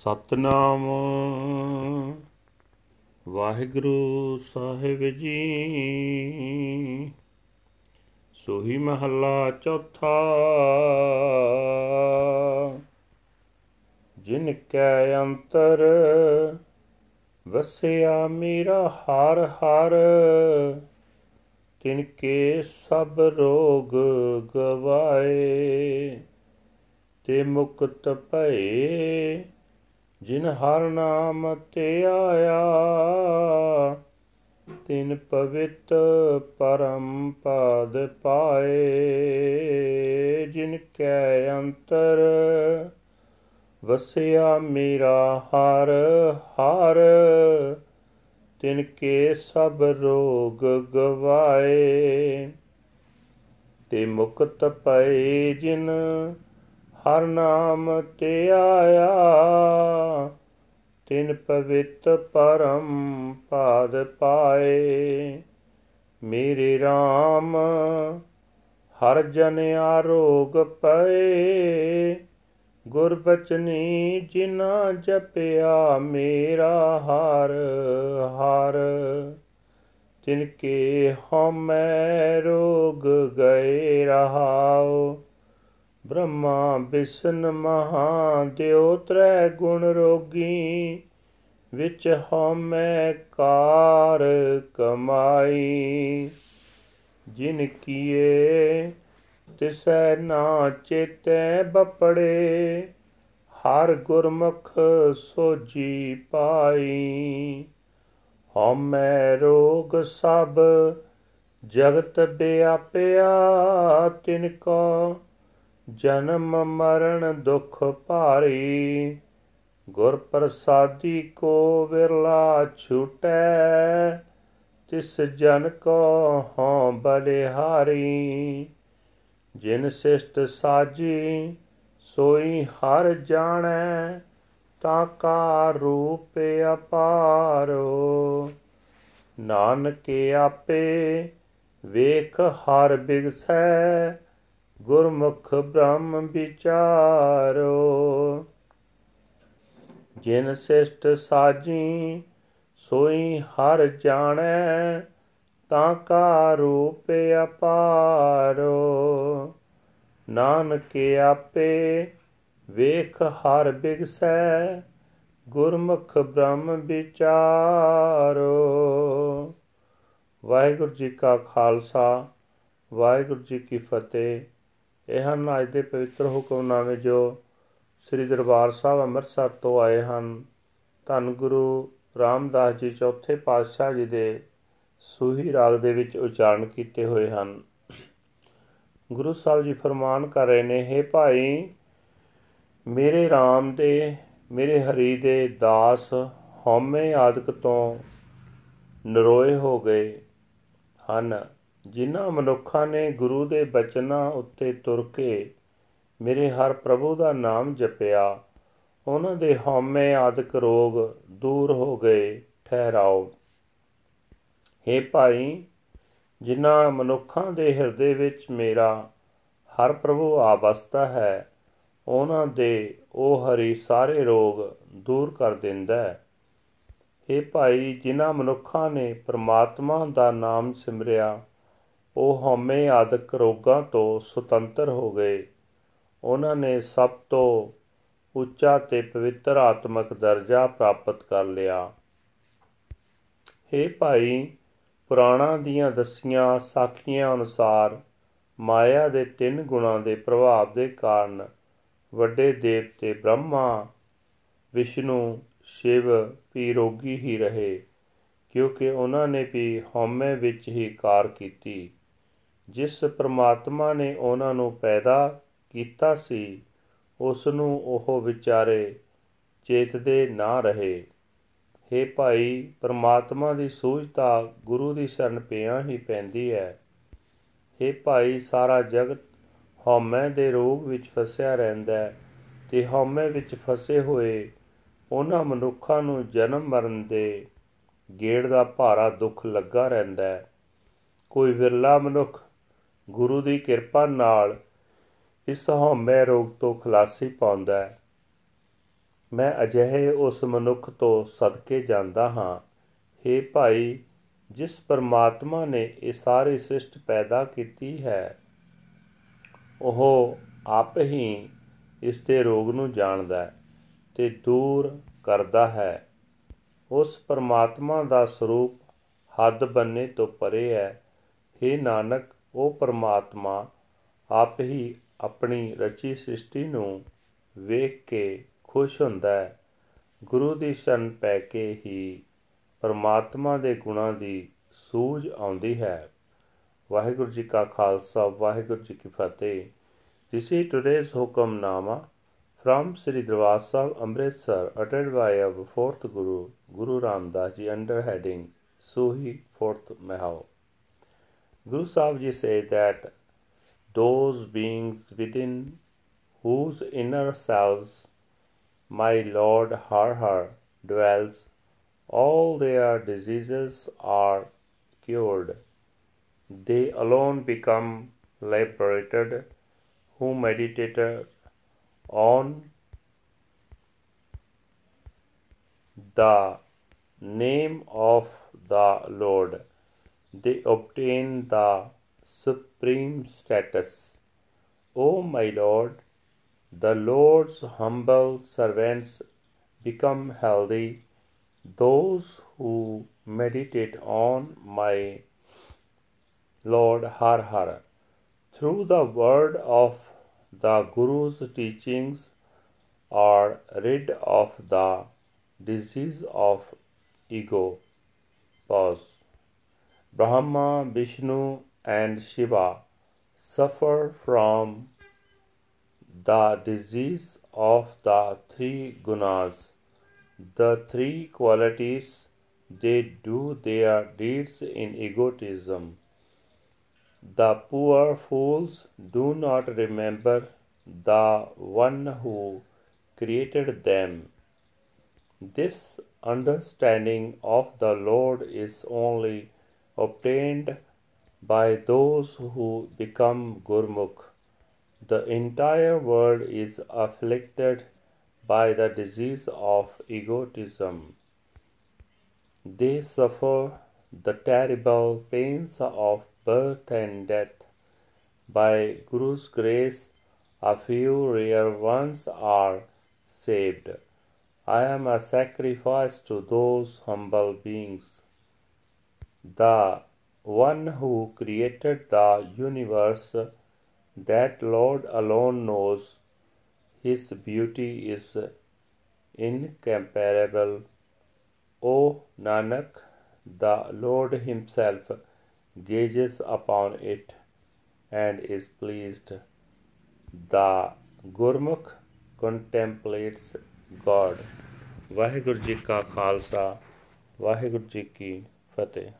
ਸਤਨਾਮ। ਵਾਹਿਗੁਰੂ ਸਾਹਿਬ ਜੀ। ਸੋਹੀ ਮਹੱਲਾ ਚੌਥਾ। ਜਿਨ ਕੈ ਅੰਤਰ, ਵਸਿਆ ਮੇਰਾ ਹਰ ਹਰ। ਤਿਨ ਕੇ ਸਭ ਰੋਗ ਗਵਾਏ, ਤੇ ਮੁਕਤ ਭਏ ਜਿਨ ਹਰ ਨਾਮ ਤੇ ਆਇਆ, ਤਿਨ ਪਵਿੱਤ ਪਰਮ ਪਦ ਪਾਏ, ਜਿਨ ਕੈ ਅੰਤਰ ਵਸਿਆ ਮੇਰਾ ਹਰ ਹਰ, ਤਿਨ ਕੇ ਸਭ ਰੋਗ ਗਵਾਏ, ਤੇ ਮੁਕਤ ਪਏ ਜਿਨ ਹਰ ਨਾਮ ਤੇ ਆਇਆ, ਤਿਨ ਪਵਿੱਤ ਪਰਮ ਪਾਦ ਪਾਏ। ਮੇਰੇ RAM ਹਰ ਜਨ ਆਰੋਗ ਪਏ। ਗੁਰ ਬਚਨੀ ਜਿਨਾ ਜਪਿਆ, ਮੇਰਾ ਹਰ ਹਰ। ਤਿਨ ਕੇ ਹਮੈ ਰੋਗ ਗਏ ਰਹਾਓ ਬ੍ਰਹਮਾ ਵਿਸ਼ਨ ਮਹਾਦੇਵ ਤ੍ਰੈ ਗੁਣ ਰੋਗੀ, ਵਿੱਚ ਹਉਮੈ ਕਾਰ ਕਮਾਈ। ਜਿਨ ਕੀਏ ਤਿਸੈ ਨਾ ਚੇਤੈ ਬਪੜੇ, ਹਰ ਗੁਰਮੁਖ ਸੋਜੀ ਪਾਈ। ਹਉਮੈ ਰੋਗ ਸਭ ਜਗਤ ਬਿਆਪਿਆ, ਤਿਨ ਕੋ ਜਨਮ ਮਰਨ ਦੁਖ ਭਾਰੀ, ਗੁਰ ਪ੍ਰਸਾਦੀ ਕੋ ਵਿਰਲਾ ਛੂਟੈ, ਤਿਸ ਜਨ ਕੋ ਹਉ ਬਲਿਹਾਰੀ। ਜਿਨ ਸਿਸ਼ਟ ਸਾਜੀ, ਸੋਈ ਹਰ ਜਾਣੈ, ਤਾਂ ਕਾ ਰੂਪ ਅਪਾਰੋ। ਨਾਨਕ ਆਪੇ ਵੇਖ ਹਰ ਬਿਗਸੈ ਗੁਰਮੁਖ ਬ੍ਰਹਮ ਵਿਚਾਰੋ, ਜਿਨ ਸਿਸ਼ਟ ਸਾਜੀ, ਸੋਈ ਹਰ ਜਾਣੈ, ਤਾਂ ਕਾ ਰੂਪ ਅਪਾਰੋ। ਨਾਨਕ ਆਪੇ ਵੇਖ ਹਰ ਬਿਗਸੈ, ਗੁਰਮੁਖ ਬ੍ਰਹਮ ਵਿਚਾਰੋ। ਵਾਹਿਗੁਰੂ ਜੀ ਕਾ ਖਾਲਸਾ, ਵਾਹਿਗੁਰੂ ਜੀ ਕੀ ਫਤਿਹ। ਇਹ ਹਨ ਅੱਜ ਦੇ ਪਵਿੱਤਰ ਹੁਕਮਨਾਮੇ ਜੋ ਸ੍ਰੀ ਦਰਬਾਰ ਸਾਹਿਬ ਅੰਮ੍ਰਿਤਸਰ ਤੋਂ ਆਏ ਹਨ। ਧੰਨ ਗੁਰੂ ਰਾਮਦਾਸ ਜੀ ਚੌਥੇ ਪਾਤਸ਼ਾਹ ਜੀ ਦੇ ਸੂਹੀ ਰਾਗ ਦੇ ਵਿੱਚ ਉਚਾਰਨ ਕੀਤੇ ਹੋਏ ਹਨ। ਗੁਰੂ ਸਾਹਿਬ ਜੀ ਫਰਮਾਨ ਕਰ ਰਹੇ ਨੇ हे ਭਾਈ, ਮੇਰੇ RAM ਦੇ, ਮੇਰੇ ਹਰੀ ਦੇ ਦਾਸ ਹਉਮੈ ਆਦਿਕ ਤੋਂ ਨਰੋਏ ਹੋ ਗਏ ਹਨ। ਜਿਨ੍ਹਾਂ ਮਨੁੱਖਾਂ ਨੇ ਗੁਰੂ ਦੇ ਬਚਨਾਂ ਉੱਤੇ ਤੁਰ ਕੇ ਮੇਰੇ ਹਰ ਪ੍ਰਭੂ ਦਾ ਨਾਮ ਜਪਿਆ, ਉਹਨਾਂ ਦੇ ਹਉਮੈ ਆਦਿਕ ਰੋਗ ਦੂਰ ਹੋ ਗਏ, ਠਹਿਰਾਓ। हे ਭਾਈ, ਜਿਨ੍ਹਾਂ ਮਨੁੱਖਾਂ ਦੇ ਹਿਰਦੇ ਵਿੱਚ ਮੇਰਾ ਹਰ ਪ੍ਰਭੂ ਆਵਸਤਾ ਹੈ, ਉਹਨਾਂ ਦੇ ਉਹ ਹਰੀ ਸਾਰੇ ਰੋਗ ਦੂਰ ਕਰ ਦਿੰਦਾ ਹੈ। हे ਭਾਈ, ਜਿਨ੍ਹਾਂ ਮਨੁੱਖਾਂ ਨੇ ਪ੍ਰਮਾਤਮਾ ਦਾ ਨਾਮ ਸਿਮਰਿਆ ਉਹ ਹਉਮੈ ਆਦਿਕ ਰੋਗਾਂ ਤੋਂ ਸੁਤੰਤਰ ਹੋ ਗਏ। ਉਹਨਾਂ ਨੇ ਸਭ ਤੋਂ ਉੱਚਾ ਤੇ ਪਵਿੱਤਰ ਆਤਮਿਕ ਦਰਜਾ ਪ੍ਰਾਪਤ ਕਰ ਲਿਆ। हे ਭਾਈ, ਪੁਰਾਣਾ ਦੀਆਂ ਦਸੀਆਂ ਸਾਖੀਆਂ ਅਨੁਸਾਰ ਮਾਇਆ ਦੇ ਤਿੰਨ ਗੁਣਾਂ ਦੇ ਪ੍ਰਭਾਵ ਦੇ ਕਾਰਨ ਵੱਡੇ ਦੇਵਤੇ ਬ੍ਰਹਮਾ, ਵਿਸ਼ਨੂੰ, ਸ਼ਿਵ ਵੀ ਰੋਗੀ ਹੀ ਰਹੇ, ਕਿਉਂਕਿ ਉਹਨਾਂ ਨੇ ਵੀ ਹਉਮੈ ਵਿੱਚ ਹੀ ਕਾਰ ਕੀਤੀ। ਜਿਸ ਪ੍ਰਮਾਤਮਾ ਨੇ ਉਹਨਾਂ ਨੂੰ ਪੈਦਾ ਕੀਤਾ ਸੀ, ਉਸ ਨੂੰ ਉਹ ਵਿਚਾਰੇ ਚੇਤਦੇ ਨਾ ਰਹੇ। हे ਭਾਈ, ਪ੍ਰਮਾਤਮਾ ਦੀ ਸੂਝ ਤਾਂ ਗੁਰੂ ਦੀ ਸ਼ਰਨ ਪਿਆ ਹੀ ਪੈਂਦੀ ਹੈ। हे ਭਾਈ, ਸਾਰਾ ਜਗਤ ਹਉਮੈ ਦੇ ਰੋਗ ਵਿੱਚ ਫਸਿਆ ਰਹਿੰਦਾ ਤੇ ਹਉਮੈ ਵਿੱਚ ਫਸੇ ਹੋਏ ਉਹਨਾਂ ਮਨੁੱਖਾਂ ਨੂੰ ਜਨਮ ਮਰਨ ਦੇ ਗੇੜ ਦਾ ਭਾਰਾ ਦੁੱਖ ਲੱਗਾ ਰਹਿੰਦਾ ਹੈ। ਕੋਈ ਵਿਰਲਾ ਮਨੁੱਖ ਗੁਰੂ ਦੀ ਕਿਰਪਾ ਨਾਲ ਇਸ ਹਉਮੈ ਰੋਗ ਤੋਂ ਖਲਾਸੀ ਪਾਉਂਦਾ ਹੈ। ਮੈਂ ਅਜਿਹੇ ਉਸ ਮਨੁੱਖ ਤੋਂ ਸਦਕੇ ਜਾਂਦਾ ਹਾਂ। हे ਭਾਈ, ਜਿਸ ਪਰਮਾਤਮਾ ਨੇ ਇਹ ਸਾਰੀ ਸ੍ਰਿਸ਼ਟ ਪੈਦਾ ਕੀਤੀ ਹੈ, ਉਹ ਆਪ ਹੀ ਇਸ ਦੇ ਰੋਗ ਨੂੰ ਜਾਣਦਾ ਹੈ ਤੇ ਦੂਰ ਕਰਦਾ ਹੈ। ਉਸ ਪਰਮਾਤਮਾ ਦਾ ਸਰੂਪ ਹੱਦ ਬੰਨੇ ਤੋਂ ਪਰੇ ਹੈ। हे ਨਾਨਕ ਉਹ ਪਰਮਾਤਮਾ ਆਪ ਹੀ ਆਪਣੀ ਰਚੀ ਸ੍ਰਿਸ਼ਟੀ ਨੂੰ ਵੇਖ ਕੇ ਖੁਸ਼ ਹੁੰਦਾ ਹੈ ਗੁਰੂ ਦੀ ਸ਼ਰਨ ਪੈ ਕੇ ਹੀ ਪਰਮਾਤਮਾ ਦੇ ਗੁਣਾਂ ਦੀ ਸੂਝ ਆਉਂਦੀ ਹੈ ਵਾਹਿਗੁਰੂ ਜੀ ਕਾ ਖਾਲਸਾ ਵਾਹਿਗੁਰੂ ਜੀ ਕੀ ਫਤਿਹ This is today's Hukamnama from Sri Darbar Sahib Amritsar uttered by our fourth Guru, Guru Ram Das Ji under heading Suhi Fourth Mahal. Guru Sahib Ji say that those beings within whose inner selves my Lord Har Har dwells, all their diseases are cured. They alone become liberated who meditate on the name of the Lord, they obtain the supreme status. O my Lord, the Lord's humble servants become healthy. Those who meditate on my Lord Har Har through the word of the Guru's teachings are rid of the disease of ego. Pause. Brahma, Vishnu, and Shiva suffer from the disease of the three gunas, the three qualities. They do their deeds in egotism. The poor fools do not remember the one who created them. This understanding of the Lord is only obtained by those who become Gurmukh. The entire world is afflicted by the disease of egotism. They suffer the terrible pains of birth and death. By Guru's grace, a few rare ones are saved. I am a sacrifice to those humble beings The one who created the universe, that Lord alone knows. His beauty is incomparable. O Nanak, the Lord Himself gazes upon it and is pleased. The Gurmukh contemplates God. Waheguru ji ਕਾ ਖਾਲਸਾ ਵਾਹਿਗੁਰੂ ਜੀ ਕੀ ਫਤਿਹ